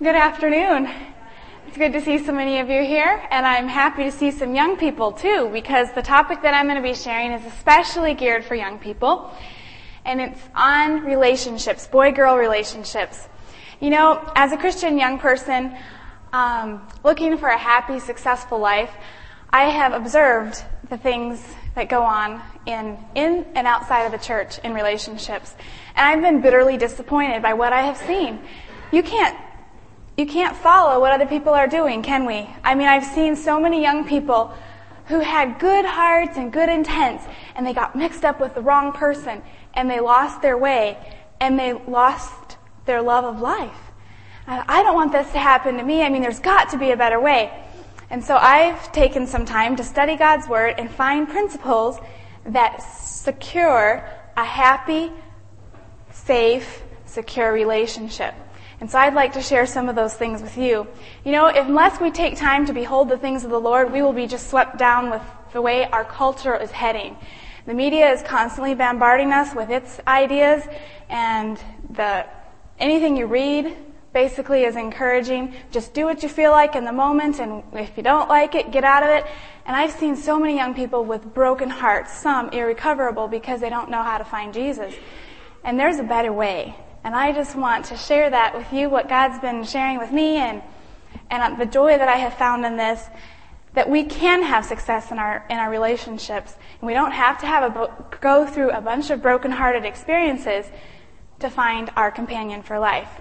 Good afternoon. It's good to see so many of you here, and I'm happy to see some young people too, because the topic that I'm going to be sharing is especially geared for young people, and it's on relationships, boy-girl relationships. You know, as a Christian young person, um, looking for a happy, successful life, I have observed the things that go on in, in and outside of the church in relationships. And I've been bitterly disappointed by what I have seen. You can't you can't follow what other people are doing, can we? I mean, I've seen so many young people who had good hearts and good intents, and they got mixed up with the wrong person, and they lost their way, and they lost their love of life. I don't want this to happen to me. I mean, there's got to be a better way. And so I've taken some time to study God's Word and find principles that secure a happy, safe, secure relationship. And so I'd like to share some of those things with you. You know, unless we take time to behold the things of the Lord, we will be just swept down with the way our culture is heading. The media is constantly bombarding us with its ideas and the, anything you read basically is encouraging just do what you feel like in the moment and if you don't like it, get out of it. And I've seen so many young people with broken hearts, some irrecoverable because they don't know how to find Jesus. And there's a better way. And I just want to share that with you, what God's been sharing with me and, and the joy that I have found in this, that we can have success in our, in our relationships. And we don't have to have a, go through a bunch of broken-hearted experiences to find our companion for life.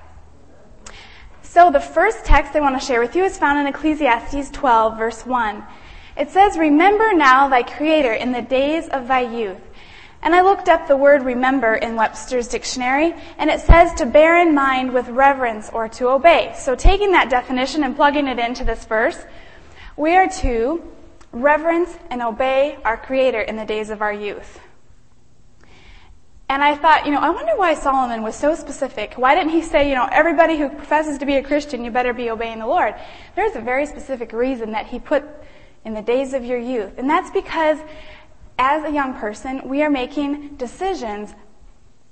So the first text I want to share with you is found in Ecclesiastes 12 verse 1. It says, Remember now thy Creator in the days of thy youth and I looked up the word remember in Webster's dictionary, and it says to bear in mind with reverence or to obey. So taking that definition and plugging it into this verse, we are to reverence and obey our Creator in the days of our youth. And I thought, you know, I wonder why Solomon was so specific. Why didn't he say, you know, everybody who professes to be a Christian, you better be obeying the Lord? There's a very specific reason that he put in the days of your youth. And that's because as a young person, we are making decisions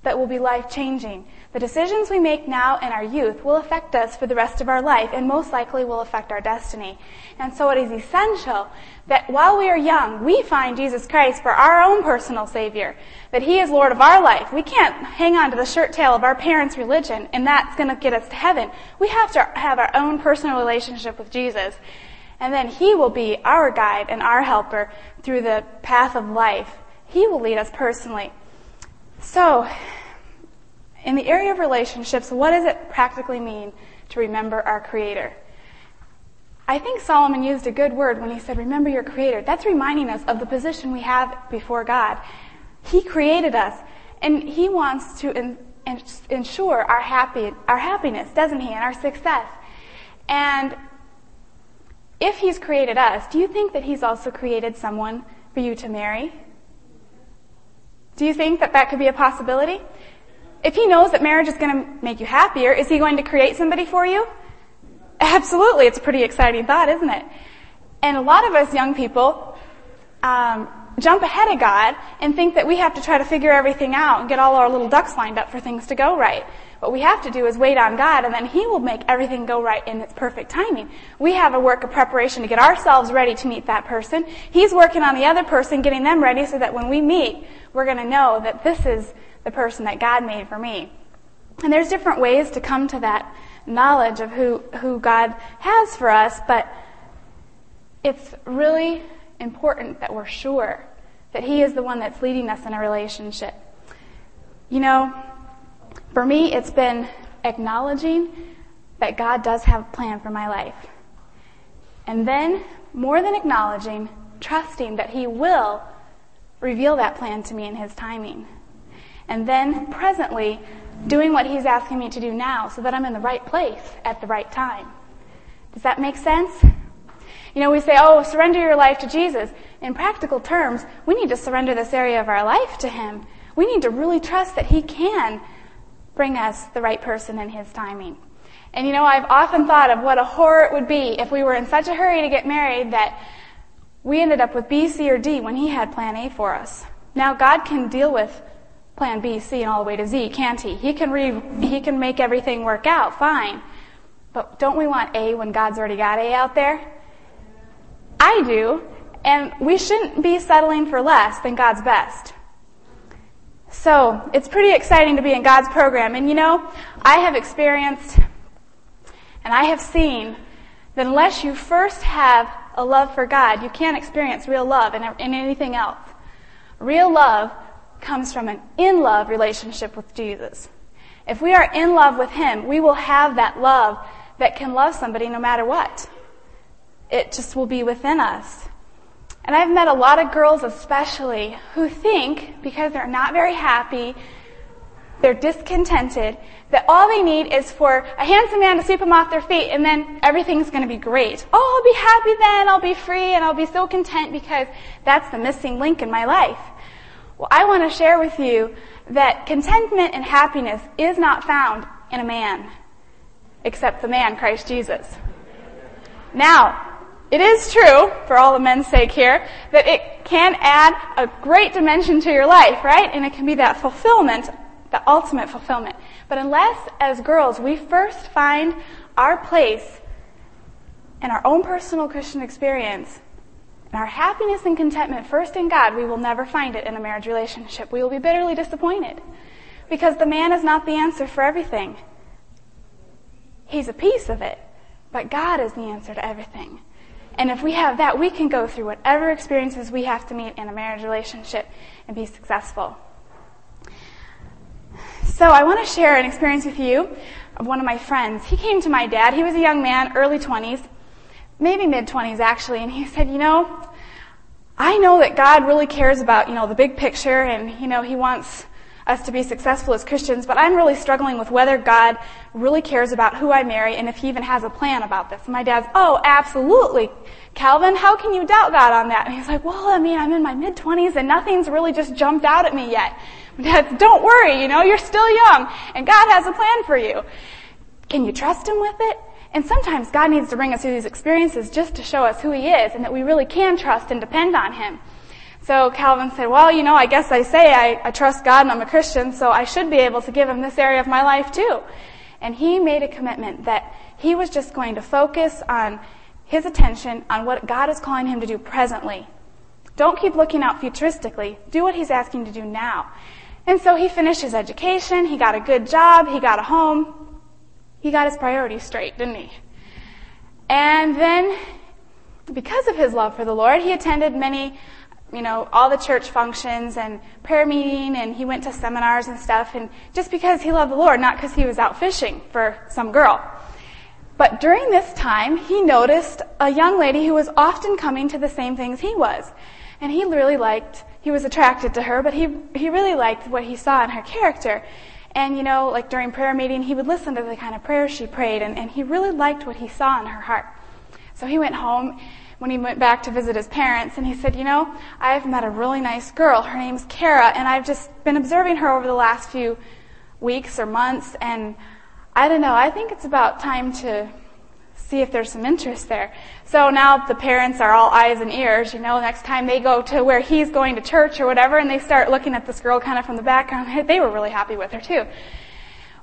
that will be life changing. The decisions we make now in our youth will affect us for the rest of our life and most likely will affect our destiny. And so it is essential that while we are young, we find Jesus Christ for our own personal Savior, that He is Lord of our life. We can't hang on to the shirt tail of our parents' religion and that's going to get us to heaven. We have to have our own personal relationship with Jesus. And then He will be our guide and our helper through the path of life. He will lead us personally. So, in the area of relationships, what does it practically mean to remember our Creator? I think Solomon used a good word when he said, remember your Creator. That's reminding us of the position we have before God. He created us, and He wants to in, ensure our happy, our happiness, doesn't He, and our success. And if he's created us, do you think that he's also created someone for you to marry? Do you think that that could be a possibility? If he knows that marriage is going to make you happier, is he going to create somebody for you? Absolutely. It's a pretty exciting thought, isn't it? And a lot of us young people um, jump ahead of God and think that we have to try to figure everything out and get all our little ducks lined up for things to go right. What we have to do is wait on God and then He will make everything go right in its perfect timing. We have a work of preparation to get ourselves ready to meet that person. He's working on the other person, getting them ready so that when we meet, we're going to know that this is the person that God made for me. And there's different ways to come to that knowledge of who, who God has for us, but it's really important that we're sure that He is the one that's leading us in a relationship. You know, for me, it's been acknowledging that God does have a plan for my life. And then, more than acknowledging, trusting that He will reveal that plan to me in His timing. And then, presently, doing what He's asking me to do now so that I'm in the right place at the right time. Does that make sense? You know, we say, oh, surrender your life to Jesus. In practical terms, we need to surrender this area of our life to Him. We need to really trust that He can bring us the right person in His timing. And you know, I've often thought of what a horror it would be if we were in such a hurry to get married that we ended up with B, C, or D when He had plan A for us. Now God can deal with plan B, C, and all the way to Z, can't He? He can re- He can make everything work out fine. But don't we want A when God's already got A out there? I do. And we shouldn't be settling for less than God's best. So, it's pretty exciting to be in God's program. And you know, I have experienced and I have seen that unless you first have a love for God, you can't experience real love in, in anything else. Real love comes from an in love relationship with Jesus. If we are in love with Him, we will have that love that can love somebody no matter what. It just will be within us. And I've met a lot of girls especially who think because they're not very happy, they're discontented, that all they need is for a handsome man to sweep them off their feet and then everything's going to be great. Oh, I'll be happy then, I'll be free and I'll be so content because that's the missing link in my life. Well, I want to share with you that contentment and happiness is not found in a man, except the man, Christ Jesus. Now, it is true, for all the men's sake here, that it can add a great dimension to your life, right? And it can be that fulfillment, the ultimate fulfillment. But unless, as girls, we first find our place in our own personal Christian experience, and our happiness and contentment first in God, we will never find it in a marriage relationship. We will be bitterly disappointed. Because the man is not the answer for everything. He's a piece of it. But God is the answer to everything. And if we have that, we can go through whatever experiences we have to meet in a marriage relationship and be successful. So I want to share an experience with you of one of my friends. He came to my dad. He was a young man, early 20s, maybe mid 20s actually, and he said, you know, I know that God really cares about, you know, the big picture and, you know, he wants us to be successful as Christians, but I'm really struggling with whether God really cares about who I marry and if he even has a plan about this. And my dad's, oh, absolutely. Calvin, how can you doubt God on that? And he's like, well, I mean, I'm in my mid twenties and nothing's really just jumped out at me yet. My dad's, don't worry, you know, you're still young and God has a plan for you. Can you trust him with it? And sometimes God needs to bring us through these experiences just to show us who he is and that we really can trust and depend on him. So Calvin said, well, you know, I guess I say I, I trust God and I'm a Christian, so I should be able to give him this area of my life too. And he made a commitment that he was just going to focus on his attention on what God is calling him to do presently. Don't keep looking out futuristically. Do what he's asking to do now. And so he finished his education, he got a good job, he got a home. He got his priorities straight, didn't he? And then, because of his love for the Lord, he attended many you know, all the church functions and prayer meeting and he went to seminars and stuff and just because he loved the Lord, not because he was out fishing for some girl. But during this time, he noticed a young lady who was often coming to the same things he was. And he really liked, he was attracted to her, but he, he really liked what he saw in her character. And you know, like during prayer meeting, he would listen to the kind of prayers she prayed and, and he really liked what he saw in her heart. So he went home when he went back to visit his parents and he said, you know, I've met a really nice girl. Her name's Kara and I've just been observing her over the last few weeks or months and I don't know, I think it's about time to see if there's some interest there. So now the parents are all eyes and ears, you know, next time they go to where he's going to church or whatever and they start looking at this girl kind of from the background, they were really happy with her too.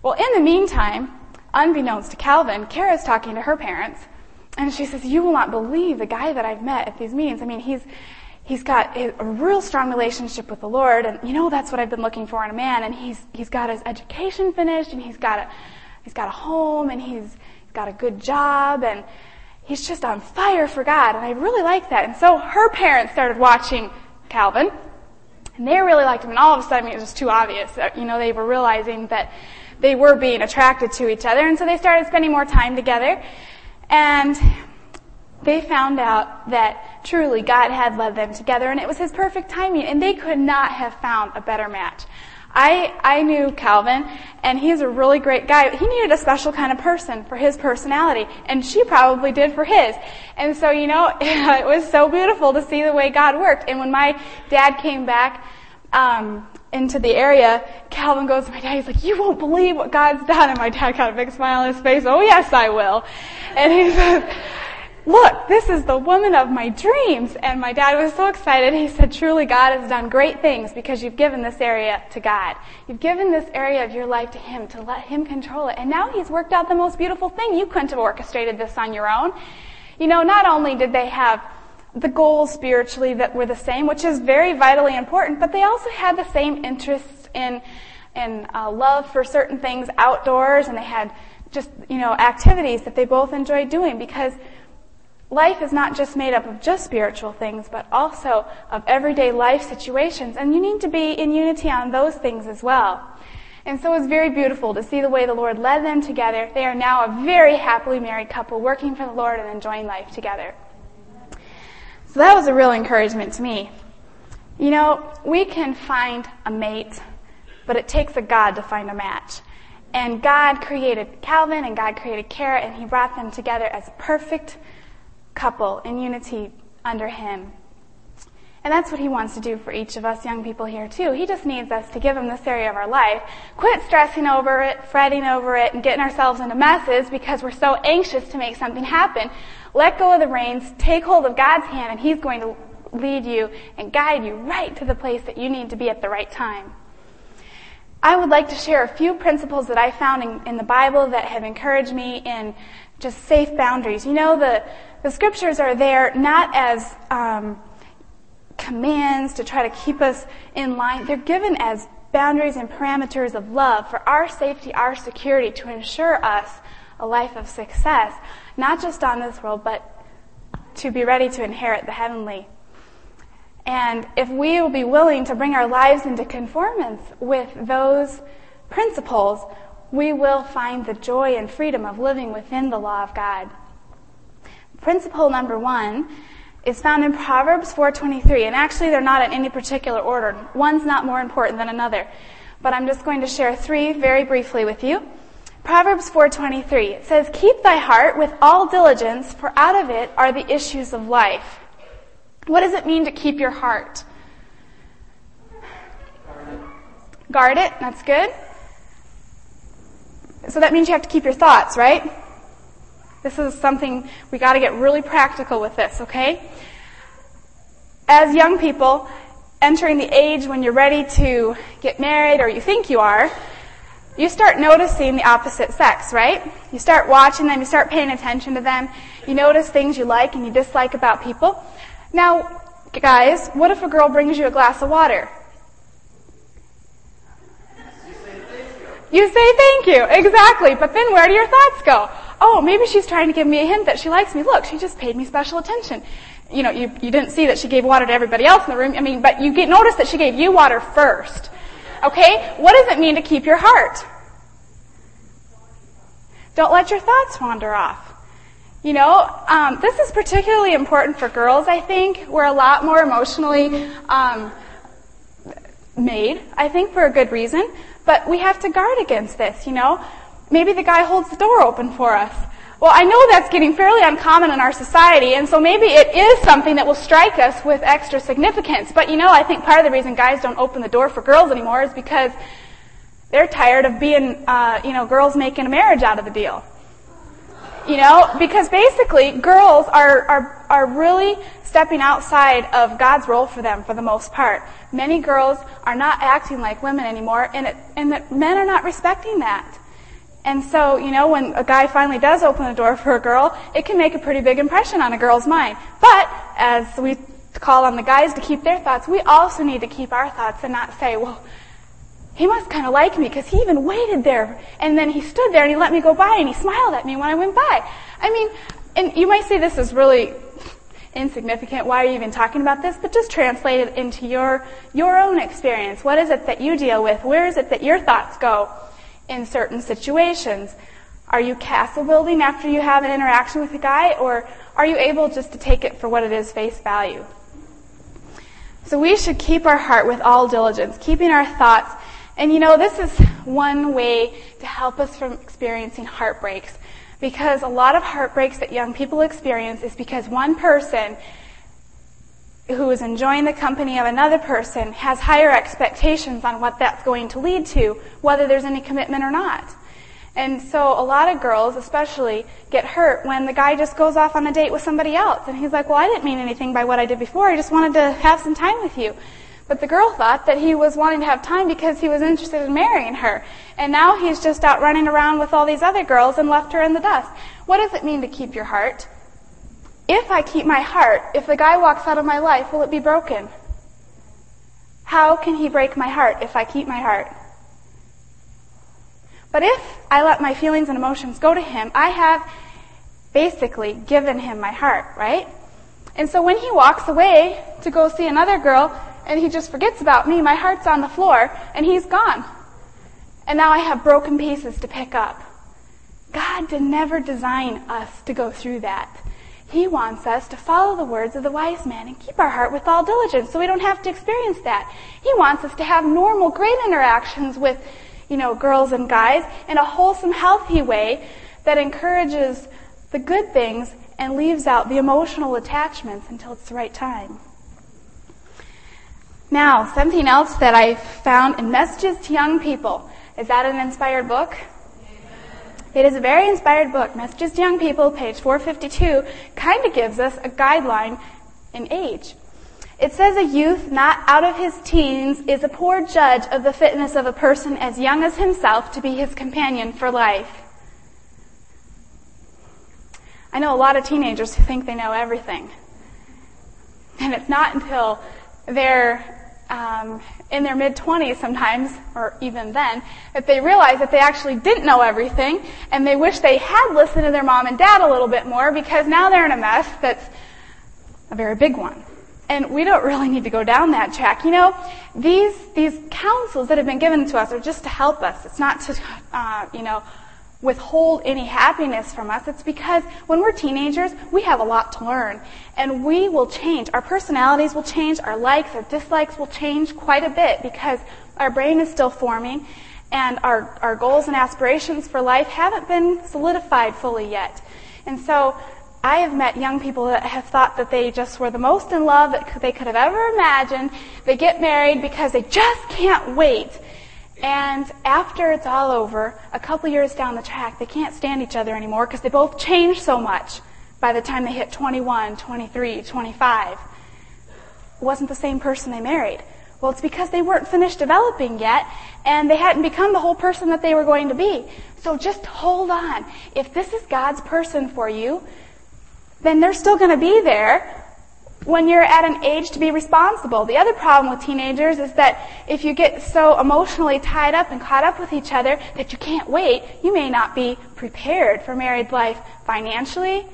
Well, in the meantime, unbeknownst to Calvin, Kara's talking to her parents and she says, you will not believe the guy that I've met at these meetings. I mean, he's, he's got a real strong relationship with the Lord, and you know that's what I've been looking for in a man. And he's he's got his education finished, and he's got a he's got a home, and he's, he's got a good job, and he's just on fire for God. And I really like that. And so her parents started watching Calvin, and they really liked him. And all of a sudden, it was just too obvious. You know, they were realizing that they were being attracted to each other, and so they started spending more time together. And they found out that truly God had led them together and it was his perfect timing and they could not have found a better match. I, I knew Calvin and he's a really great guy. He needed a special kind of person for his personality and she probably did for his. And so, you know, it was so beautiful to see the way God worked. And when my dad came back, um, into the area, Calvin goes to my dad, he's like, you won't believe what God's done. And my dad got a big smile on his face. Oh yes, I will. And he says, look, this is the woman of my dreams. And my dad was so excited. He said, truly God has done great things because you've given this area to God. You've given this area of your life to Him to let Him control it. And now He's worked out the most beautiful thing. You couldn't have orchestrated this on your own. You know, not only did they have the goals spiritually that were the same, which is very vitally important, but they also had the same interests in, in uh, love for certain things outdoors and they had just, you know, activities that they both enjoyed doing because life is not just made up of just spiritual things, but also of everyday life situations. And you need to be in unity on those things as well. And so it was very beautiful to see the way the Lord led them together. They are now a very happily married couple working for the Lord and enjoying life together. So that was a real encouragement to me. You know, we can find a mate, but it takes a God to find a match. And God created Calvin and God created Kara and he brought them together as a perfect couple in unity under him. And that's what he wants to do for each of us young people here too. He just needs us to give him this area of our life. Quit stressing over it, fretting over it, and getting ourselves into messes because we're so anxious to make something happen. Let go of the reins, take hold of God's hand, and he's going to lead you and guide you right to the place that you need to be at the right time. I would like to share a few principles that I found in, in, the Bible that have encouraged me in just safe boundaries. You know, the, the scriptures are there not as um, commands to try to keep us in line. They're given as boundaries and parameters of love for our safety, our security, to ensure us a life of success, not just on this world, but to be ready to inherit the heavenly. And if we will be willing to bring our lives into conformance with those principles, we will find the joy and freedom of living within the law of God. Principle number one is found in Proverbs 4:23, and actually they're not in any particular order. One's not more important than another, but I'm just going to share three very briefly with you. Proverbs 4:23 it says, "Keep thy heart with all diligence, for out of it are the issues of life." What does it mean to keep your heart? Guard it. That's good. So that means you have to keep your thoughts, right? This is something we got to get really practical with this, okay? As young people, entering the age when you're ready to get married or you think you are, you start noticing the opposite sex, right? You start watching them, you start paying attention to them, you notice things you like and you dislike about people. Now, guys, what if a girl brings you a glass of water? You say thank you, exactly. But then where do your thoughts go? Oh, maybe she's trying to give me a hint that she likes me. Look, she just paid me special attention. You know, you, you didn't see that she gave water to everybody else in the room. I mean, but you get notice that she gave you water first. Okay? What does it mean to keep your heart? Don't let your thoughts wander off. You know, um, this is particularly important for girls, I think. We're a lot more emotionally um, made, I think, for a good reason. But we have to guard against this, you know. Maybe the guy holds the door open for us. Well, I know that's getting fairly uncommon in our society, and so maybe it is something that will strike us with extra significance. But you know, I think part of the reason guys don't open the door for girls anymore is because they're tired of being, uh, you know, girls making a marriage out of the deal. You know, because basically girls are, are, are really stepping outside of God's role for them for the most part. Many girls are not acting like women anymore, and, it, and that men are not respecting that. And so, you know, when a guy finally does open the door for a girl, it can make a pretty big impression on a girl's mind. But, as we call on the guys to keep their thoughts, we also need to keep our thoughts and not say, well, he must kind of like me because he even waited there and then he stood there and he let me go by and he smiled at me when I went by. I mean, and you might say this is really insignificant. Why are you even talking about this? But just translate it into your, your own experience. What is it that you deal with? Where is it that your thoughts go in certain situations? Are you castle building after you have an interaction with a guy or are you able just to take it for what it is face value? So we should keep our heart with all diligence, keeping our thoughts and you know, this is one way to help us from experiencing heartbreaks. Because a lot of heartbreaks that young people experience is because one person who is enjoying the company of another person has higher expectations on what that's going to lead to, whether there's any commitment or not. And so a lot of girls, especially, get hurt when the guy just goes off on a date with somebody else. And he's like, well, I didn't mean anything by what I did before. I just wanted to have some time with you. But the girl thought that he was wanting to have time because he was interested in marrying her. And now he's just out running around with all these other girls and left her in the dust. What does it mean to keep your heart? If I keep my heart, if the guy walks out of my life, will it be broken? How can he break my heart if I keep my heart? But if I let my feelings and emotions go to him, I have basically given him my heart, right? And so when he walks away to go see another girl, and he just forgets about me. My heart's on the floor and he's gone. And now I have broken pieces to pick up. God did never design us to go through that. He wants us to follow the words of the wise man and keep our heart with all diligence so we don't have to experience that. He wants us to have normal, great interactions with, you know, girls and guys in a wholesome, healthy way that encourages the good things and leaves out the emotional attachments until it's the right time. Now, something else that I found in Messages to Young People. Is that an inspired book? It is a very inspired book. Messages to Young People, page 452, kind of gives us a guideline in age. It says a youth not out of his teens is a poor judge of the fitness of a person as young as himself to be his companion for life. I know a lot of teenagers who think they know everything. And it's not until they're um, in their mid 20s sometimes, or even then, that they realize that they actually didn't know everything, and they wish they had listened to their mom and dad a little bit more because now they're in a mess that's a very big one. And we don't really need to go down that track. You know, these these counsels that have been given to us are just to help us. It's not to, uh, you know, withhold any happiness from us. It's because when we're teenagers, we have a lot to learn. And we will change. Our personalities will change. Our likes, our dislikes will change quite a bit because our brain is still forming and our, our goals and aspirations for life haven't been solidified fully yet. And so I have met young people that have thought that they just were the most in love that they could have ever imagined. They get married because they just can't wait and after it's all over, a couple years down the track, they can't stand each other anymore because they both change so much by the time they hit 21, 23, 25. Wasn't the same person they married. Well, it's because they weren't finished developing yet and they hadn't become the whole person that they were going to be. So just hold on. If this is God's person for you, then they're still going to be there when you're at an age to be responsible. The other problem with teenagers is that if you get so emotionally tied up and caught up with each other that you can't wait, you may not be prepared for married life financially,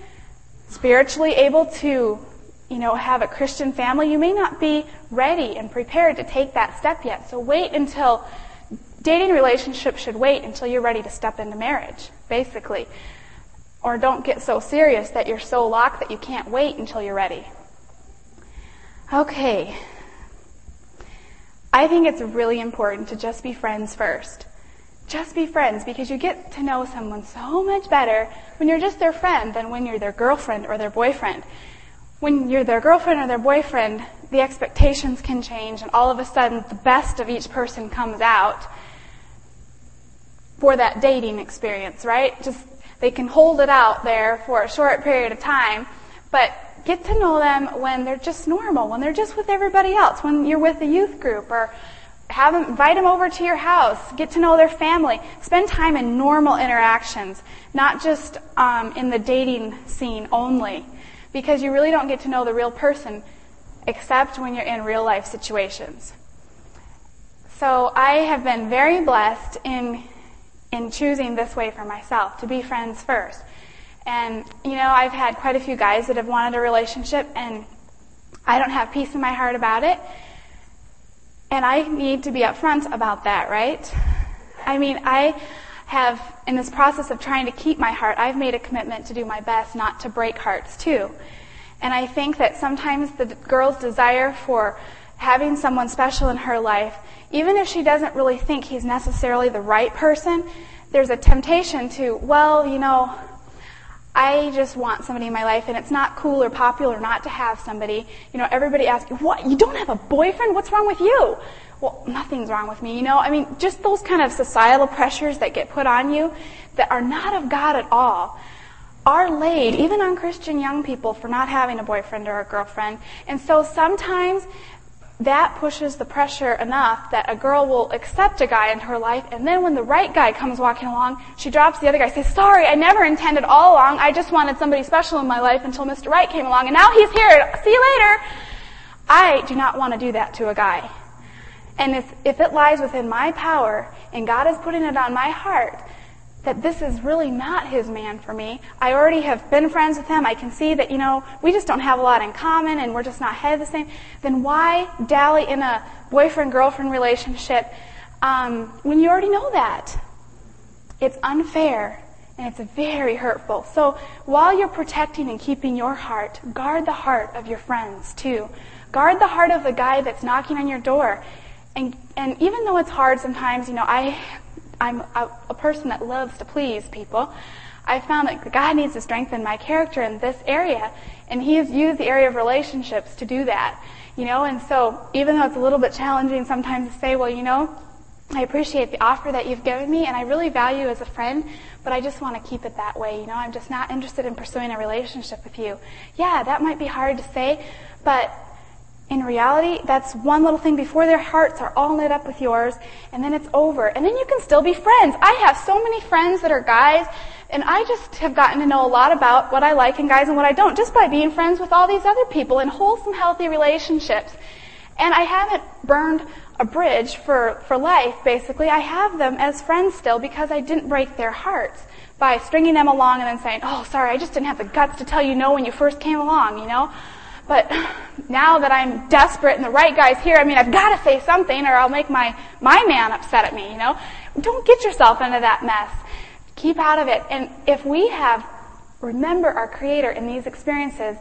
spiritually able to, you know, have a Christian family. You may not be ready and prepared to take that step yet. So wait until dating relationships should wait until you're ready to step into marriage, basically. Or don't get so serious that you're so locked that you can't wait until you're ready. Okay. I think it's really important to just be friends first. Just be friends because you get to know someone so much better when you're just their friend than when you're their girlfriend or their boyfriend. When you're their girlfriend or their boyfriend, the expectations can change and all of a sudden the best of each person comes out for that dating experience, right? Just they can hold it out there for a short period of time, but get to know them when they're just normal, when they're just with everybody else, when you're with a youth group or have them, invite them over to your house, get to know their family, spend time in normal interactions, not just um, in the dating scene only, because you really don't get to know the real person except when you're in real life situations. So I have been very blessed in in choosing this way for myself to be friends first. And, you know, I've had quite a few guys that have wanted a relationship and I don't have peace in my heart about it. And I need to be upfront about that, right? I mean, I have, in this process of trying to keep my heart, I've made a commitment to do my best not to break hearts too. And I think that sometimes the girl's desire for having someone special in her life, even if she doesn't really think he's necessarily the right person, there's a temptation to, well, you know, I just want somebody in my life, and it's not cool or popular not to have somebody. You know, everybody asks, you, "What? You don't have a boyfriend? What's wrong with you?" well, nothing's wrong with me, you know? I mean, just those kind of societal pressures that get put on you that are not of God at all are laid even on Christian young people for not having a boyfriend or a girlfriend. And so sometimes that pushes the pressure enough that a girl will accept a guy into her life, and then when the right guy comes walking along, she drops the other guy, says, sorry, I never intended all along, I just wanted somebody special in my life until Mr. Right came along, and now he's here, see you later. I do not want to do that to a guy. And if, if it lies within my power, and God is putting it on my heart, that this is really not his man for me. I already have been friends with him. I can see that, you know, we just don't have a lot in common and we're just not headed the same. Then why dally in a boyfriend-girlfriend relationship um, when you already know that? It's unfair and it's very hurtful. So while you're protecting and keeping your heart, guard the heart of your friends too. Guard the heart of the guy that's knocking on your door. And, and even though it's hard sometimes, you know, I I'm a, a person that loves to please people. I found that God needs to strengthen my character in this area, and He has used the area of relationships to do that. You know, and so even though it's a little bit challenging sometimes to say, well, you know, I appreciate the offer that you've given me, and I really value as a friend, but I just want to keep it that way. You know, I'm just not interested in pursuing a relationship with you. Yeah, that might be hard to say, but in reality, that's one little thing before their hearts are all lit up with yours, and then it's over. And then you can still be friends. I have so many friends that are guys, and I just have gotten to know a lot about what I like in guys and what I don't, just by being friends with all these other people in wholesome, healthy relationships. And I haven't burned a bridge for, for life, basically. I have them as friends still because I didn't break their hearts by stringing them along and then saying, oh, sorry, I just didn't have the guts to tell you no when you first came along, you know? But now that I'm desperate and the right guy's here, I mean, I've got to say something or I'll make my, my man upset at me, you know? Don't get yourself into that mess. Keep out of it. And if we have, remember our Creator in these experiences,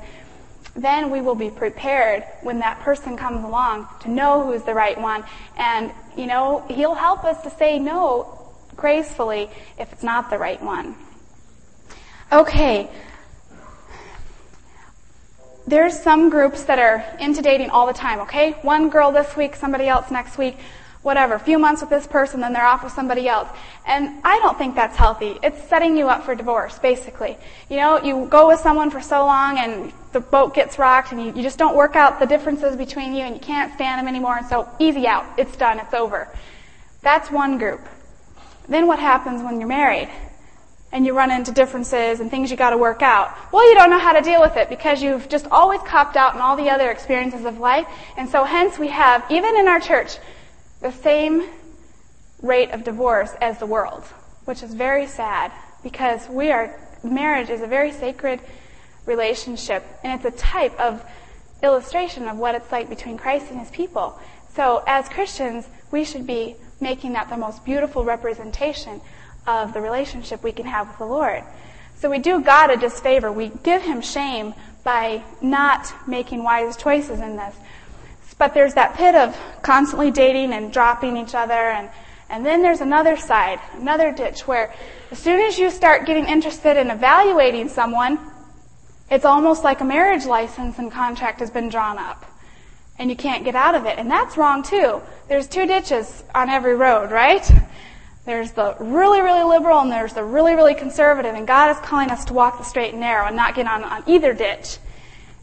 then we will be prepared when that person comes along to know who's the right one. And, you know, He'll help us to say no gracefully if it's not the right one. Okay, there's some groups that are into dating all the time, okay? One girl this week, somebody else next week, whatever. A few months with this person, then they're off with somebody else. And I don't think that's healthy. It's setting you up for divorce, basically. You know, you go with someone for so long and the boat gets rocked and you, you just don't work out the differences between you and you can't stand them anymore and so easy out. It's done. It's over. That's one group. Then what happens when you're married? And you run into differences and things you got to work out. Well, you don't know how to deal with it because you've just always copped out in all the other experiences of life. And so hence we have, even in our church, the same rate of divorce as the world, which is very sad because we are, marriage is a very sacred relationship and it's a type of illustration of what it's like between Christ and his people. So as Christians, we should be making that the most beautiful representation of the relationship we can have with the Lord. So we do God a disfavor. We give him shame by not making wise choices in this. But there's that pit of constantly dating and dropping each other and and then there's another side, another ditch where as soon as you start getting interested in evaluating someone, it's almost like a marriage license and contract has been drawn up. And you can't get out of it. And that's wrong too. There's two ditches on every road, right? There's the really, really liberal and there's the really, really conservative. And God is calling us to walk the straight and narrow and not get on, on either ditch.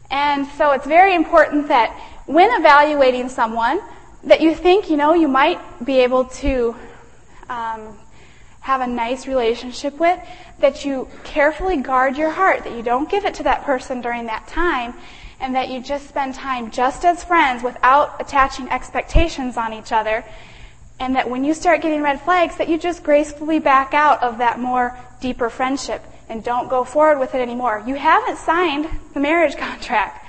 And so it's very important that when evaluating someone, that you think, you know, you might be able to um, have a nice relationship with, that you carefully guard your heart, that you don't give it to that person during that time, and that you just spend time just as friends without attaching expectations on each other, and that when you start getting red flags, that you just gracefully back out of that more deeper friendship and don't go forward with it anymore. You haven't signed the marriage contract.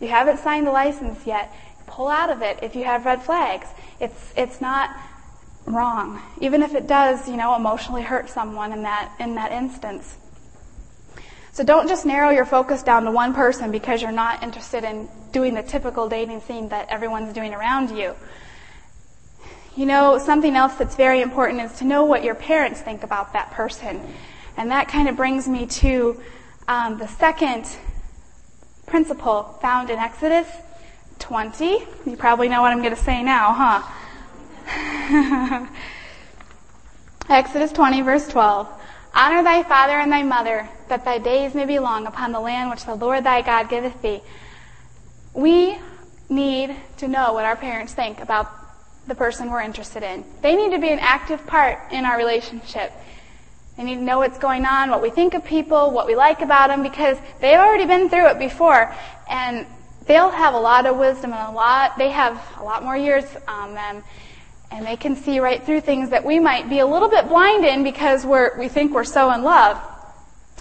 You haven't signed the license yet. Pull out of it if you have red flags. It's, it's not wrong. Even if it does, you know, emotionally hurt someone in that, in that instance. So don't just narrow your focus down to one person because you're not interested in doing the typical dating scene that everyone's doing around you. You know, something else that's very important is to know what your parents think about that person. And that kind of brings me to um, the second principle found in Exodus 20. You probably know what I'm going to say now, huh? Exodus 20 verse 12. Honor thy father and thy mother, that thy days may be long upon the land which the Lord thy God giveth thee. We need to know what our parents think about the person we're interested in. They need to be an active part in our relationship. They need to know what's going on, what we think of people, what we like about them, because they've already been through it before, and they'll have a lot of wisdom and a lot, they have a lot more years on them, and they can see right through things that we might be a little bit blind in because we're, we think we're so in love.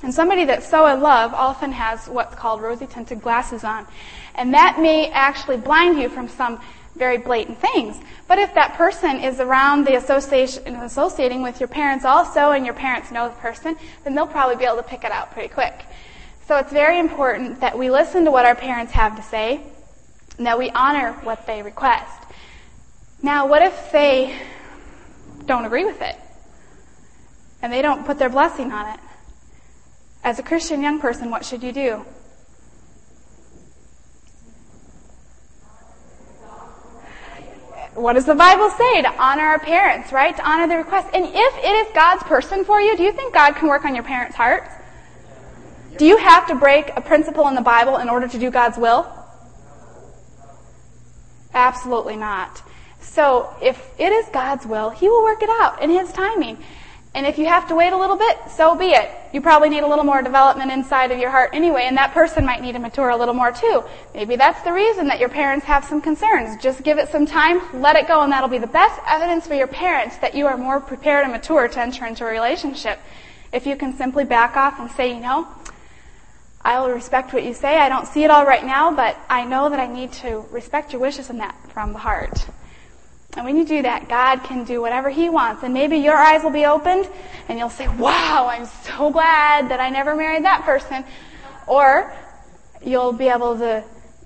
And somebody that's so in love often has what's called rosy tinted glasses on. And that may actually blind you from some very blatant things. But if that person is around the association, associating with your parents also, and your parents know the person, then they'll probably be able to pick it out pretty quick. So it's very important that we listen to what our parents have to say, and that we honor what they request. Now, what if they don't agree with it? And they don't put their blessing on it? As a Christian young person, what should you do? What does the Bible say? To honor our parents, right? To honor the request. And if it is God's person for you, do you think God can work on your parents' hearts? Do you have to break a principle in the Bible in order to do God's will? Absolutely not. So if it is God's will, He will work it out in His timing. And if you have to wait a little bit, so be it. You probably need a little more development inside of your heart anyway, and that person might need to mature a little more too. Maybe that's the reason that your parents have some concerns. Just give it some time, let it go, and that'll be the best evidence for your parents that you are more prepared and mature to enter into a relationship. If you can simply back off and say, you know, I will respect what you say. I don't see it all right now, but I know that I need to respect your wishes in that from the heart. And when you do that, God can do whatever He wants. And maybe your eyes will be opened and you'll say, wow, I'm so glad that I never married that person. Or you'll be able to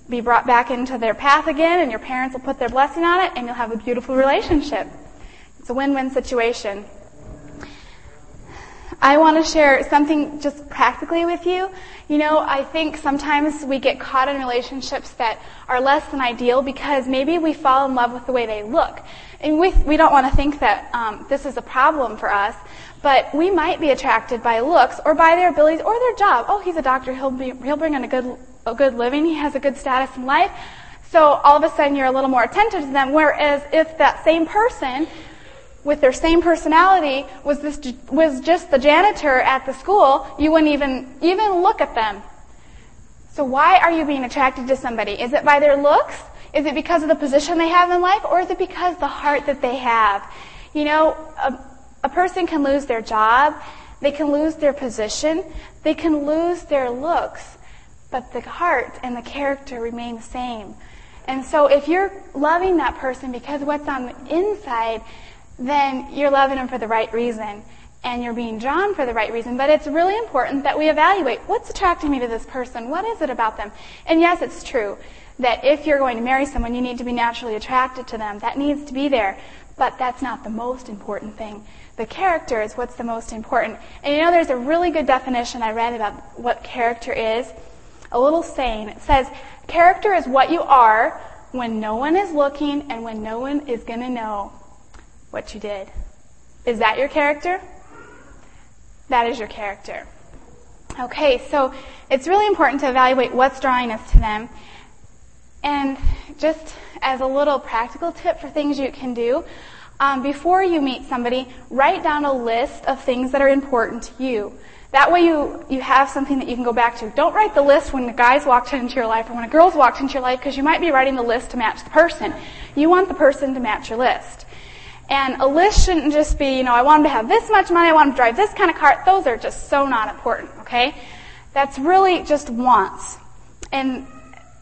be brought back into their path again and your parents will put their blessing on it and you'll have a beautiful relationship. It's a win-win situation. I want to share something just practically with you. You know, I think sometimes we get caught in relationships that are less than ideal because maybe we fall in love with the way they look. And we, we don't want to think that um, this is a problem for us, but we might be attracted by looks or by their abilities or their job. Oh, he's a doctor. He'll be, he'll bring in a good, a good living. He has a good status in life. So all of a sudden you're a little more attentive to them. Whereas if that same person with their same personality was this was just the janitor at the school, you wouldn't even even look at them. So why are you being attracted to somebody? Is it by their looks? Is it because of the position they have in life? Or is it because the heart that they have? You know, a, a person can lose their job, they can lose their position, they can lose their looks, but the heart and the character remain the same. And so if you're loving that person because what's on the inside, then you're loving them for the right reason and you're being drawn for the right reason. But it's really important that we evaluate what's attracting me to this person? What is it about them? And yes, it's true that if you're going to marry someone, you need to be naturally attracted to them. That needs to be there. But that's not the most important thing. The character is what's the most important. And you know, there's a really good definition I read about what character is. A little saying. It says, character is what you are when no one is looking and when no one is going to know what you did. Is that your character? That is your character. Okay, so it's really important to evaluate what's drawing us to them. And just as a little practical tip for things you can do, um, before you meet somebody, write down a list of things that are important to you. That way you, you have something that you can go back to. Don't write the list when the guys walked into your life or when a girl's walked into your life because you might be writing the list to match the person. You want the person to match your list. And a list shouldn't just be, you know, I want him to have this much money, I want him to drive this kind of car. Those are just so not important, okay? That's really just wants. And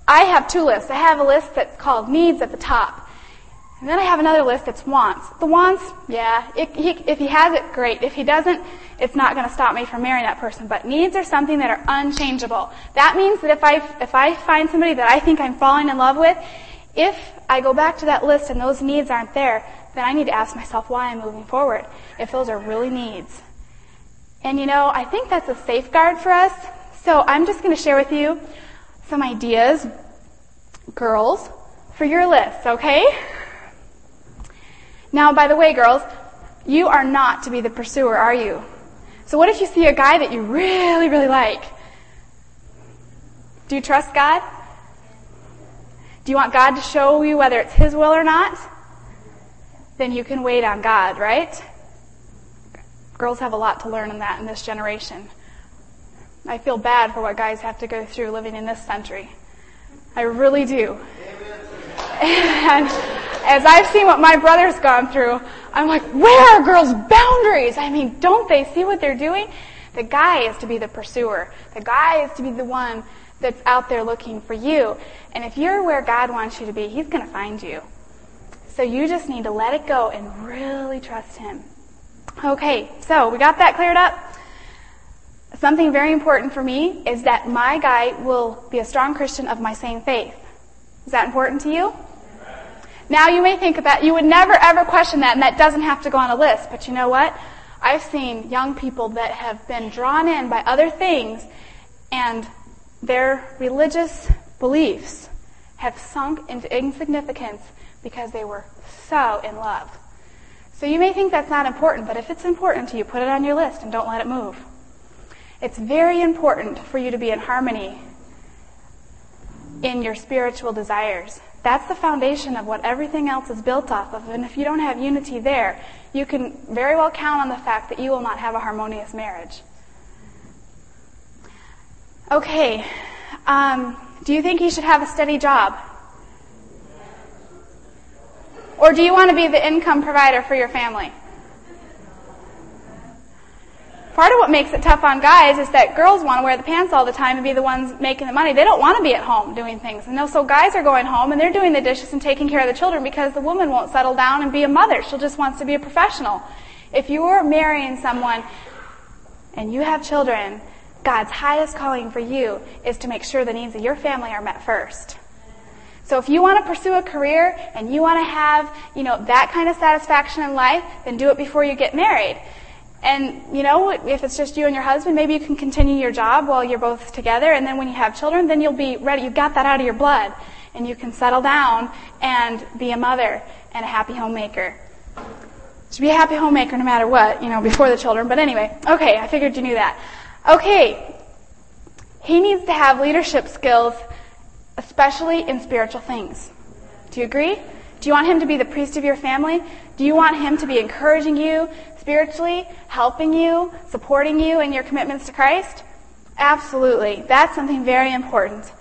I have two lists. I have a list that's called needs at the top. And then I have another list that's wants. The wants, yeah, if he, if he has it, great. If he doesn't, it's not going to stop me from marrying that person. But needs are something that are unchangeable. That means that if I, if I find somebody that I think I'm falling in love with, if I go back to that list and those needs aren't there, then I need to ask myself why I'm moving forward, if those are really needs. And you know, I think that's a safeguard for us. So I'm just going to share with you some ideas, girls, for your list, okay? Now, by the way, girls, you are not to be the pursuer, are you? So what if you see a guy that you really, really like? Do you trust God? Do you want God to show you whether it's His will or not? Then you can wait on God, right? Girls have a lot to learn in that in this generation. I feel bad for what guys have to go through living in this century. I really do. And as I've seen what my brother's gone through, I'm like, where are girls' boundaries? I mean, don't they see what they're doing? The guy is to be the pursuer. The guy is to be the one that's out there looking for you. And if you're where God wants you to be, He's going to find you. So you just need to let it go and really trust Him. Okay, so we got that cleared up. Something very important for me is that my guy will be a strong Christian of my same faith. Is that important to you? Now you may think that you would never ever question that and that doesn't have to go on a list, but you know what? I've seen young people that have been drawn in by other things and their religious beliefs have sunk into insignificance because they were so in love. So you may think that's not important, but if it's important to you, put it on your list and don't let it move. It's very important for you to be in harmony in your spiritual desires. That's the foundation of what everything else is built off of. And if you don't have unity there, you can very well count on the fact that you will not have a harmonious marriage. Okay. Um, do you think you should have a steady job? Or do you want to be the income provider for your family? Part of what makes it tough on guys is that girls want to wear the pants all the time and be the ones making the money. They don't want to be at home doing things. And so guys are going home and they're doing the dishes and taking care of the children because the woman won't settle down and be a mother. She just wants to be a professional. If you're marrying someone and you have children, God's highest calling for you is to make sure the needs of your family are met first. So if you want to pursue a career and you want to have, you know, that kind of satisfaction in life, then do it before you get married. And, you know, if it's just you and your husband, maybe you can continue your job while you're both together, and then when you have children, then you'll be ready. You've got that out of your blood. And you can settle down and be a mother and a happy homemaker. To be a happy homemaker no matter what, you know, before the children. But anyway, okay, I figured you knew that. Okay, he needs to have leadership skills especially in spiritual things. Do you agree? Do you want him to be the priest of your family? Do you want him to be encouraging you spiritually, helping you, supporting you in your commitments to Christ? Absolutely. That's something very important.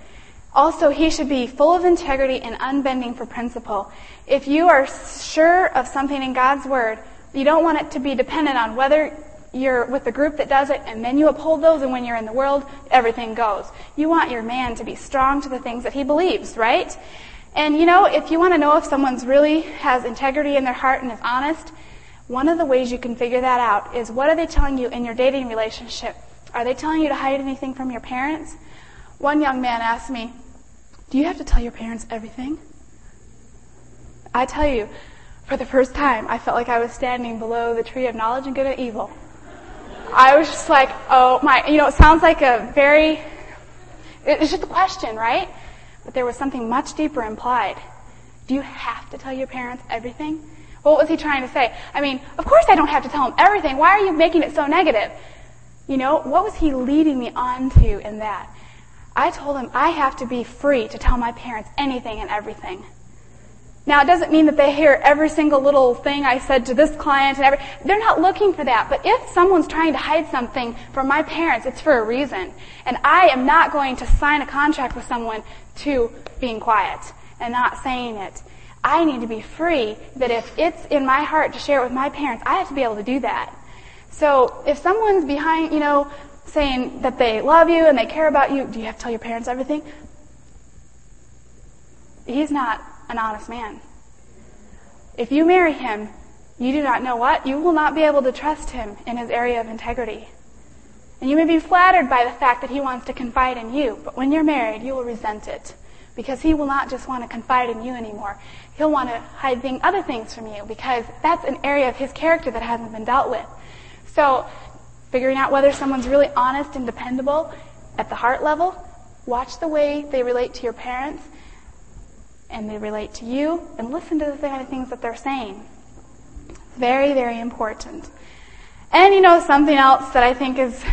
Also, he should be full of integrity and unbending for principle. If you are sure of something in God's Word, you don't want it to be dependent on whether you're with the group that does it, and then you uphold those, and when you're in the world, everything goes. You want your man to be strong to the things that he believes, right? And you know, if you want to know if someone's really has integrity in their heart and is honest, one of the ways you can figure that out is what are they telling you in your dating relationship? Are they telling you to hide anything from your parents? One young man asked me, Do you have to tell your parents everything? I tell you, for the first time, I felt like I was standing below the tree of knowledge and good and evil. I was just like, oh my, you know, it sounds like a very, it's just a question, right? But there was something much deeper implied. Do you have to tell your parents everything? What was he trying to say? I mean, of course I don't have to tell them everything. Why are you making it so negative? You know, what was he leading me on to in that? I told him I have to be free to tell my parents anything and everything. Now, it doesn't mean that they hear every single little thing I said to this client and every, they're not looking for that. But if someone's trying to hide something from my parents, it's for a reason. And I am not going to sign a contract with someone to being quiet and not saying it. I need to be free that if it's in my heart to share it with my parents, I have to be able to do that. So if someone's behind, you know, saying that they love you and they care about you, do you have to tell your parents everything? He's not an honest man. If you marry him, you do not know what? You will not be able to trust him in his area of integrity. And you may be flattered by the fact that he wants to confide in you, but when you're married, you will resent it. Because he will not just want to confide in you anymore. He'll want to hide thing, other things from you because that's an area of his character that hasn't been dealt with. So, figuring out whether someone's really honest and dependable at the heart level, watch the way they relate to your parents and they relate to you and listen to the kind of things that they're saying. Very, very important. And you know, something else that I think is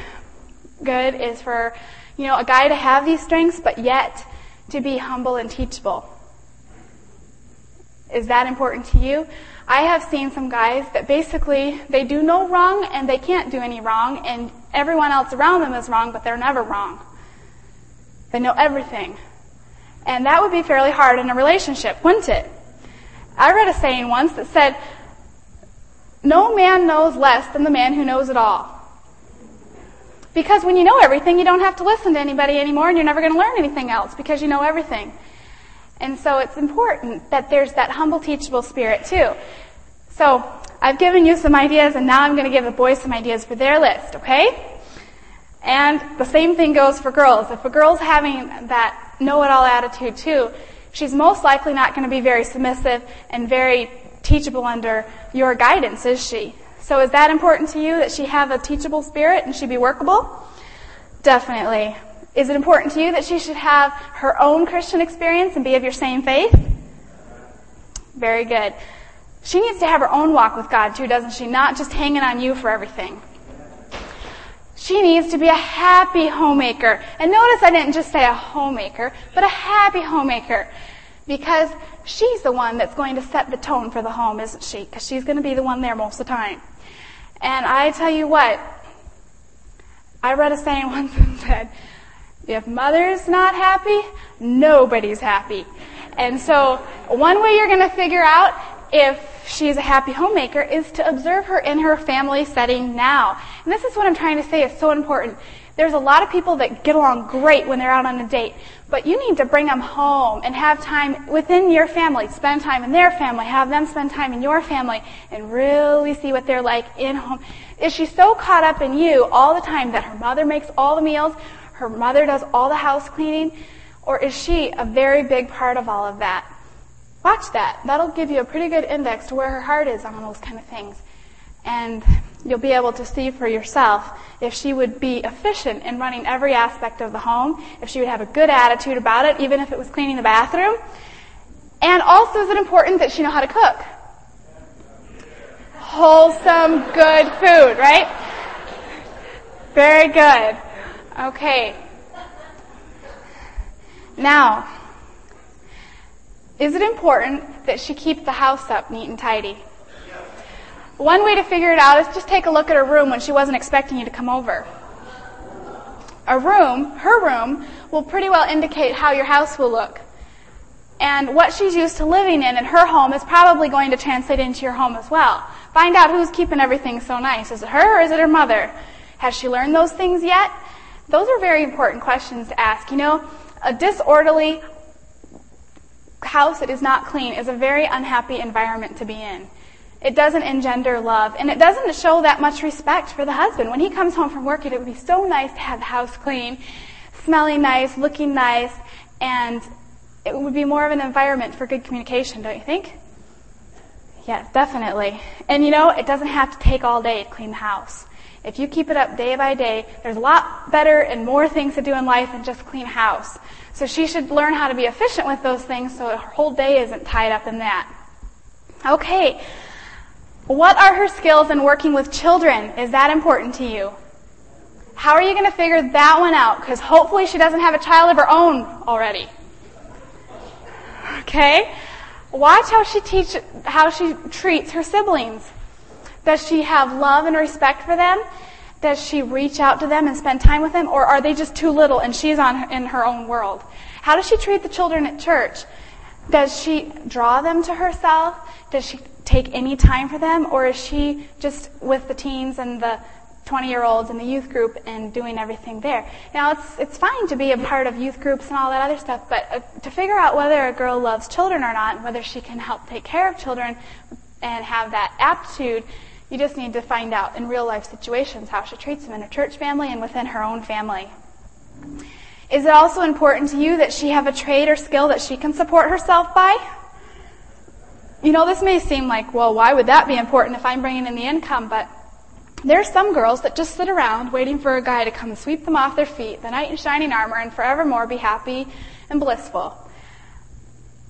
good is for, you know, a guy to have these strengths, but yet to be humble and teachable. Is that important to you? I have seen some guys that basically they do no wrong and they can't do any wrong and everyone else around them is wrong, but they're never wrong. They know everything. And that would be fairly hard in a relationship, wouldn't it? I read a saying once that said, no man knows less than the man who knows it all. Because when you know everything, you don't have to listen to anybody anymore and you're never going to learn anything else because you know everything. And so it's important that there's that humble, teachable spirit too. So I've given you some ideas and now I'm going to give the boys some ideas for their list, okay? And the same thing goes for girls. If a girl's having that know-it-all attitude too, she's most likely not going to be very submissive and very teachable under your guidance, is she? So is that important to you that she have a teachable spirit and she be workable? Definitely. Is it important to you that she should have her own Christian experience and be of your same faith? Very good. She needs to have her own walk with God too, doesn't she? Not just hanging on you for everything. She needs to be a happy homemaker. And notice I didn't just say a homemaker, but a happy homemaker. Because she's the one that's going to set the tone for the home, isn't she? Because she's going to be the one there most of the time. And I tell you what, I read a saying once and said, if mother's not happy, nobody's happy. And so one way you're going to figure out if she's a happy homemaker is to observe her in her family setting now. And this is what I'm trying to say is so important. There's a lot of people that get along great when they're out on a date, but you need to bring them home and have time within your family. Spend time in their family, have them spend time in your family, and really see what they're like in home. Is she so caught up in you all the time that her mother makes all the meals, her mother does all the house cleaning, or is she a very big part of all of that? Watch that. That'll give you a pretty good index to where her heart is on those kind of things. And you'll be able to see for yourself if she would be efficient in running every aspect of the home, if she would have a good attitude about it, even if it was cleaning the bathroom. And also, is it important that she know how to cook? Wholesome, good food, right? Very good. Okay. Now, is it important that she keep the house up neat and tidy? One way to figure it out is just take a look at her room when she wasn't expecting you to come over. A room, her room, will pretty well indicate how your house will look. And what she's used to living in in her home is probably going to translate into your home as well. Find out who's keeping everything so nice. Is it her or is it her mother? Has she learned those things yet? Those are very important questions to ask. You know, a disorderly house that is not clean is a very unhappy environment to be in. It doesn't engender love, and it doesn't show that much respect for the husband. When he comes home from work, it would be so nice to have the house clean, smelling nice, looking nice, and it would be more of an environment for good communication, don't you think? Yes, definitely. And you know, it doesn't have to take all day to clean the house. If you keep it up day by day, there's a lot better and more things to do in life than just clean house. So she should learn how to be efficient with those things so her whole day isn't tied up in that. Okay. What are her skills in working with children? Is that important to you? How are you going to figure that one out? Because hopefully she doesn't have a child of her own already. Okay? Watch how she teach, how she treats her siblings. Does she have love and respect for them? Does she reach out to them and spend time with them? Or are they just too little and she's on in her own world? How does she treat the children at church? Does she draw them to herself? Does she take any time for them? Or is she just with the teens and the 20 year olds in the youth group and doing everything there. Now, it's, it's fine to be a part of youth groups and all that other stuff, but uh, to figure out whether a girl loves children or not, and whether she can help take care of children and have that aptitude, you just need to find out in real life situations how she treats them in her church family and within her own family. Is it also important to you that she have a trade or skill that she can support herself by? You know, this may seem like, well, why would that be important if I'm bringing in the income? But there are some girls that just sit around waiting for a guy to come and sweep them off their feet, the knight in shining armor, and forevermore be happy and blissful.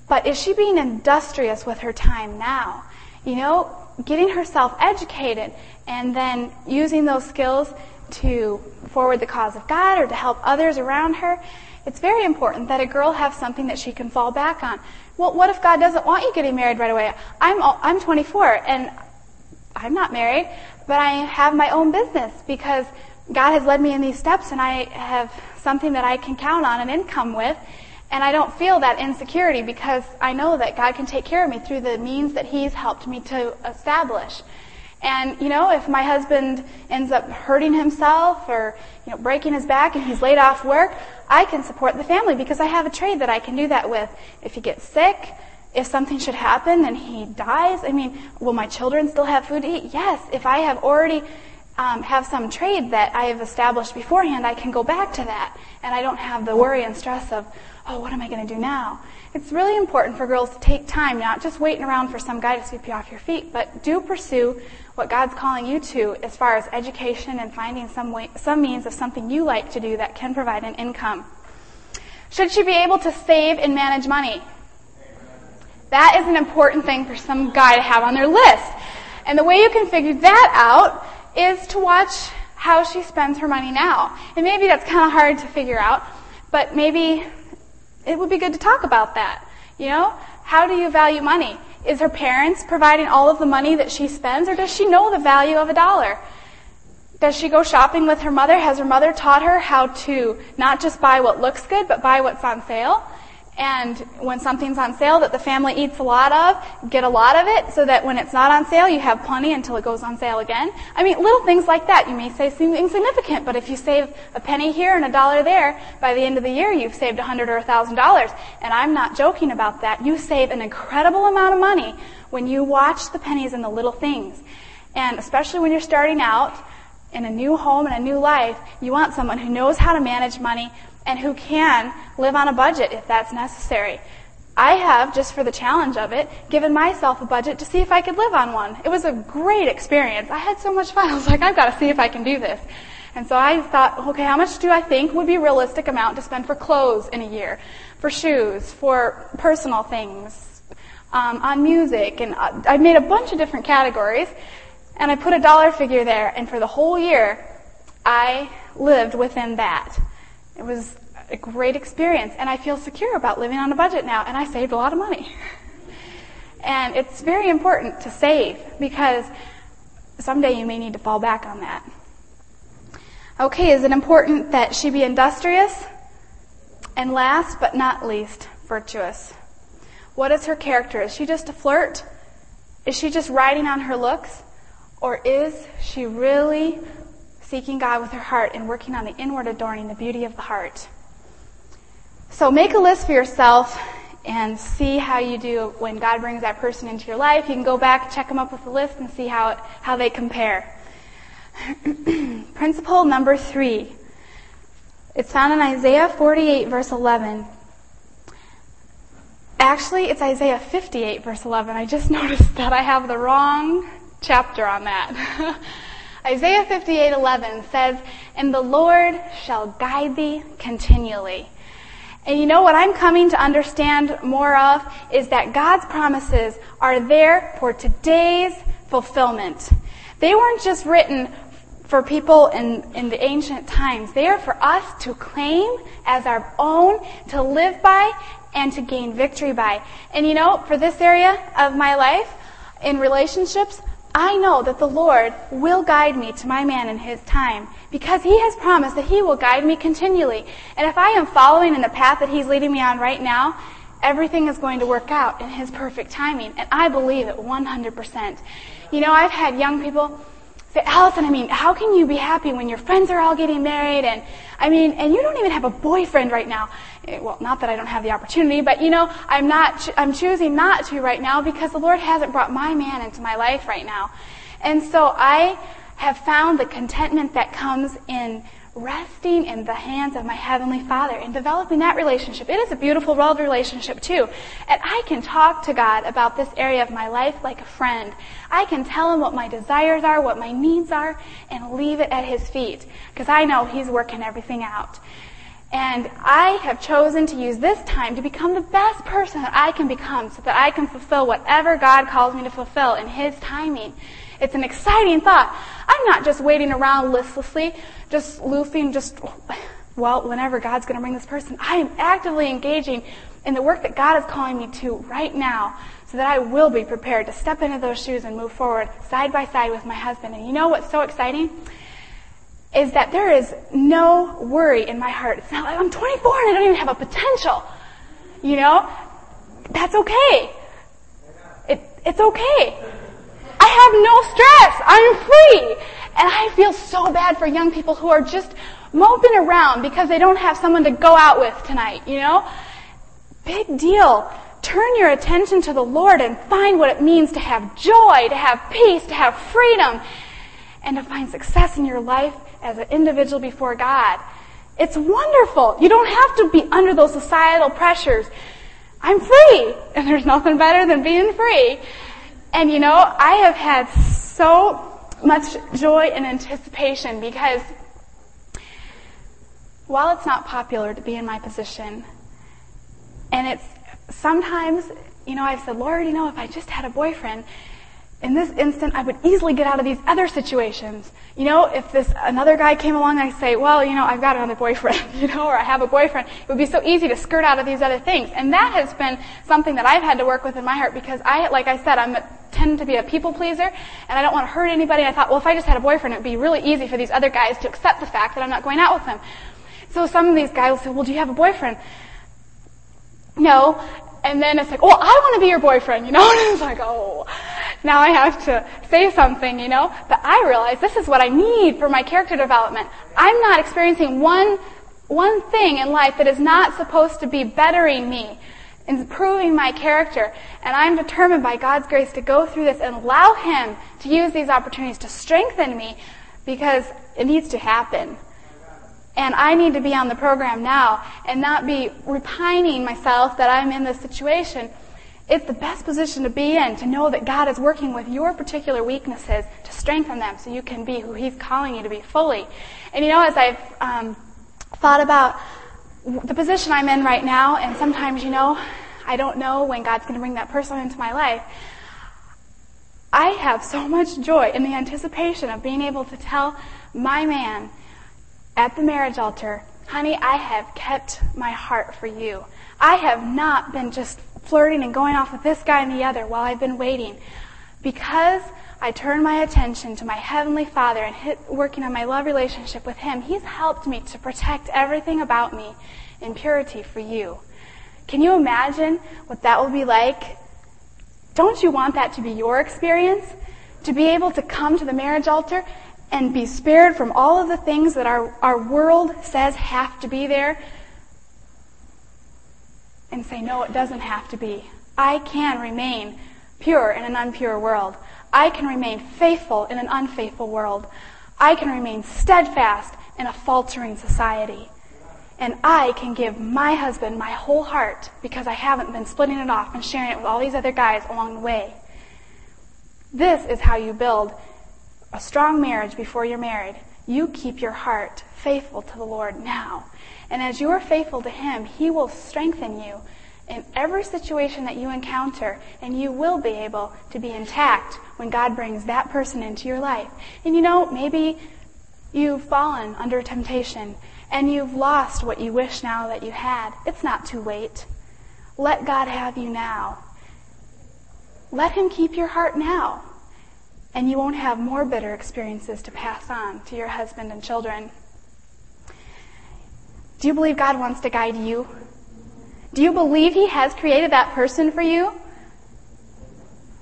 But is she being industrious with her time now? You know, getting herself educated and then using those skills to forward the cause of God or to help others around her, it's very important that a girl have something that she can fall back on. Well, what if God doesn't want you getting married right away? I'm I'm 24 and I'm not married, but I have my own business because God has led me in these steps and I have something that I can count on an income with. And I don't feel that insecurity because I know that God can take care of me through the means that He's helped me to establish. And, you know, if my husband ends up hurting himself or, you know, breaking his back and he's laid off work, I can support the family because I have a trade that I can do that with. If he gets sick, if something should happen and he dies, I mean, will my children still have food to eat? Yes. If I have already um, have some trade that I have established beforehand, I can go back to that, and I don't have the worry and stress of, oh, what am I going to do now? It's really important for girls to take time, not just waiting around for some guy to sweep you off your feet, but do pursue what God's calling you to as far as education and finding some way, some means of something you like to do that can provide an income. Should she be able to save and manage money? That is an important thing for some guy to have on their list. And the way you can figure that out is to watch how she spends her money now. And maybe that's kind of hard to figure out, but maybe it would be good to talk about that. You know, how do you value money? Is her parents providing all of the money that she spends, or does she know the value of a dollar? Does she go shopping with her mother? Has her mother taught her how to not just buy what looks good, but buy what's on sale? And when something's on sale that the family eats a lot of, get a lot of it so that when it's not on sale, you have plenty until it goes on sale again. I mean, little things like that you may say seem insignificant, but if you save a penny here and a dollar there, by the end of the year you've saved a hundred or a thousand dollars. And I'm not joking about that. You save an incredible amount of money when you watch the pennies and the little things. And especially when you're starting out in a new home and a new life, you want someone who knows how to manage money, and who can live on a budget if that's necessary. I have, just for the challenge of it, given myself a budget to see if I could live on one. It was a great experience. I had so much fun. I was like, I've got to see if I can do this. And so I thought, okay, how much do I think would be a realistic amount to spend for clothes in a year, for shoes, for personal things, um, on music, and I made a bunch of different categories, and I put a dollar figure there, and for the whole year, I lived within that. It was a great experience, and I feel secure about living on a budget now, and I saved a lot of money. and it's very important to save because someday you may need to fall back on that. Okay, is it important that she be industrious? And last but not least, virtuous. What is her character? Is she just a flirt? Is she just riding on her looks? Or is she really seeking God with her heart and working on the inward adorning, the beauty of the heart. So make a list for yourself and see how you do when God brings that person into your life. You can go back, check them up with the list, and see how, how they compare. Principle number three. It's found in Isaiah 48, verse 11. Actually, it's Isaiah 58, verse 11. I just noticed that I have the wrong chapter on that. Isaiah 58:11 says, "And the Lord shall guide thee continually." And you know what I'm coming to understand more of is that God's promises are there for today's fulfillment. They weren't just written for people in, in the ancient times. They are for us to claim as our own, to live by, and to gain victory by. And you know, for this area of my life, in relationships, I know that the Lord will guide me to my man in his time because he has promised that he will guide me continually. And if I am following in the path that he's leading me on right now, everything is going to work out in his perfect timing. And I believe it 100%. You know, I've had young people say, Allison, I mean, how can you be happy when your friends are all getting married? And I mean, and you don't even have a boyfriend right now. Eh, well, not that I don't have the opportunity, but you know, I'm not, I'm choosing not to right now because the Lord hasn't brought my man into my life right now. And so I have found the contentment that comes in resting in the hands of my Heavenly Father and developing that relationship. It is a beautiful world relationship too. And I can talk to God about this area of my life like a friend. I can tell Him what my desires are, what my needs are, and leave it at His feet. Because I know He's working everything out. And I have chosen to use this time to become the best person that I can become so that I can fulfill whatever God calls me to fulfill in His timing. It's an exciting thought. I'm not just waiting around listlessly, just loofing, just, well, whenever God's going to bring this person. I am actively engaging in the work that God is calling me to right now so that I will be prepared to step into those shoes and move forward side by side with my husband. And you know what's so exciting? Is that there is no worry in my heart. It's not like I'm 24 and I don't even have a potential. You know? That's okay. It, it's okay. I have no stress. I'm free. And I feel so bad for young people who are just moping around because they don't have someone to go out with tonight, you know? Big deal. Turn your attention to the Lord and find what it means to have joy, to have peace, to have freedom, and to find success in your life as an individual before God. It's wonderful. You don't have to be under those societal pressures. I'm free, and there's nothing better than being free. And you know, I have had so much joy and anticipation because while it's not popular to be in my position, and it's sometimes, you know, I've said, Lord, you know, if I just had a boyfriend, in this instant, I would easily get out of these other situations. You know, if this another guy came along I say, well, you know, I've got another boyfriend, you know, or I have a boyfriend, it would be so easy to skirt out of these other things. And that has been something that I've had to work with in my heart because I, like I said, I'm tend to be a people pleaser and I don't want to hurt anybody. I thought, well, if I just had a boyfriend, it would be really easy for these other guys to accept the fact that I'm not going out with them. So some of these guys will say, well, do you have a boyfriend? No. And then it's like, oh, I want to be your boyfriend, you know? And it's like, oh, now I have to say something, you know? But I realize this is what I need for my character development. I'm not experiencing one, one thing in life that is not supposed to be bettering me, improving my character. And I'm determined by God's grace to go through this and allow Him to use these opportunities to strengthen me because it needs to happen. And I need to be on the program now and not be repining myself that I'm in this situation. It's the best position to be in to know that God is working with your particular weaknesses to strengthen them so you can be who He's calling you to be fully. And you know, as I've um, thought about the position I'm in right now, and sometimes, you know, I don't know when God's going to bring that person into my life. I have so much joy in the anticipation of being able to tell my man at the marriage altar, honey, I have kept my heart for you. I have not been just flirting and going off with this guy and the other while I've been waiting. Because I turn my attention to my Heavenly Father and hit, working on my love relationship with Him, He's helped me to protect everything about me in purity for you. Can you imagine what that will be like? Don't you want that to be your experience? To be able to come to the marriage altar and be spared from all of the things that our, our world says have to be there and say, no, it doesn't have to be. I can remain pure in an unpure world. I can remain faithful in an unfaithful world. I can remain steadfast in a faltering society. And I can give my husband my whole heart because I haven't been splitting it off and sharing it with all these other guys along the way. This is how you build a strong marriage before you're married, you keep your heart faithful to the Lord now. And as you are faithful to Him, He will strengthen you in every situation that you encounter, and you will be able to be intact when God brings that person into your life. And you know, maybe you've fallen under temptation and you've lost what you wish now that you had. It's not too late. Let God have you now. Let Him keep your heart now and you won't have more bitter experiences to pass on to your husband and children. Do you believe God wants to guide you? Do you believe He has created that person for you?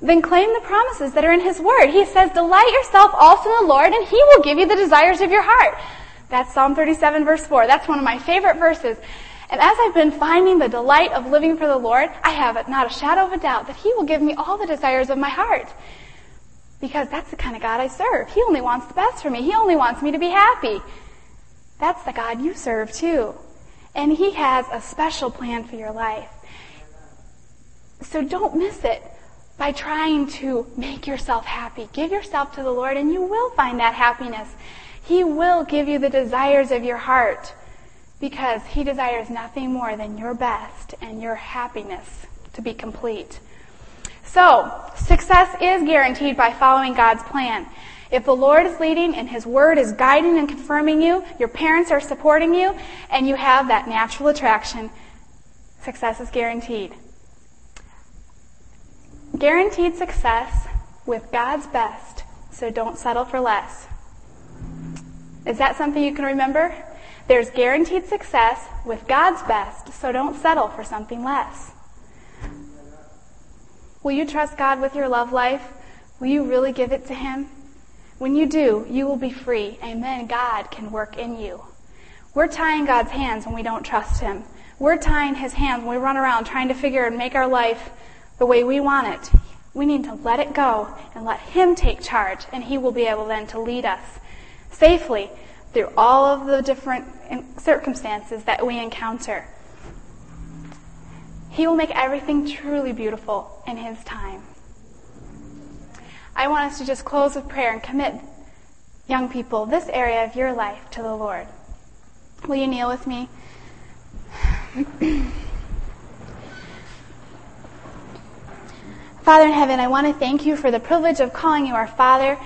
Then claim the promises that are in His Word. He says, Delight yourself also in the Lord, and He will give you the desires of your heart. That's Psalm 37, verse 4. That's one of my favorite verses. And as I've been finding the delight of living for the Lord, I have not a shadow of a doubt that He will give me all the desires of my heart. Because that's the kind of God I serve. He only wants the best for me. He only wants me to be happy. That's the God you serve too. And He has a special plan for your life. So don't miss it by trying to make yourself happy. Give yourself to the Lord and you will find that happiness. He will give you the desires of your heart. because He desires nothing more than your best and your happiness to be complete. So, success is guaranteed by following God's plan. If the Lord is leading and His Word is guiding and confirming you, your parents are supporting you, and you have that natural attraction, success is guaranteed. Guaranteed success with God's best, so don't settle for less. Is that something you can remember? There's guaranteed success with God's best, so don't settle for something less. Will you trust God with your love life? Will you really give it to Him? When you do, you will be free, then God can work in you. We're tying God's hands when we don't trust Him. We're tying His hands when we run around trying to figure and make our life the way we want it. We need to let it go and let Him take charge, and He will be able then to lead us safely through all of the different circumstances that we encounter. He will make everything truly beautiful in His time. I want us to just close with prayer and commit, young people, this area of your life to the Lord. Will you kneel with me? Father in heaven, I want to thank you for the privilege of calling you our Father,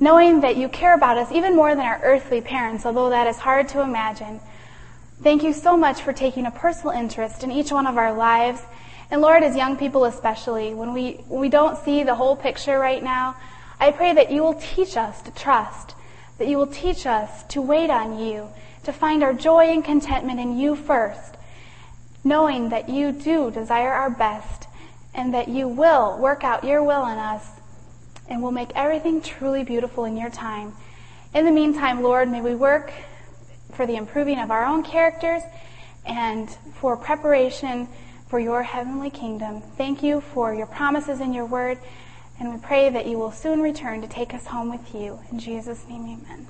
knowing that you care about us even more than our earthly parents, although that is hard to imagine. Thank you so much for taking a personal interest in each one of our lives. And Lord, as young people especially, when we, we don't see the whole picture right now, I pray that you will teach us to trust, that you will teach us to wait on you, to find our joy and contentment in you first, knowing that you do desire our best and that you will work out your will in us and will make everything truly beautiful in your time. In the meantime, Lord, may we work for the improving of our own characters and for preparation for your heavenly kingdom. Thank you for your promises in your word, and we pray that you will soon return to take us home with you. In Jesus' name, amen.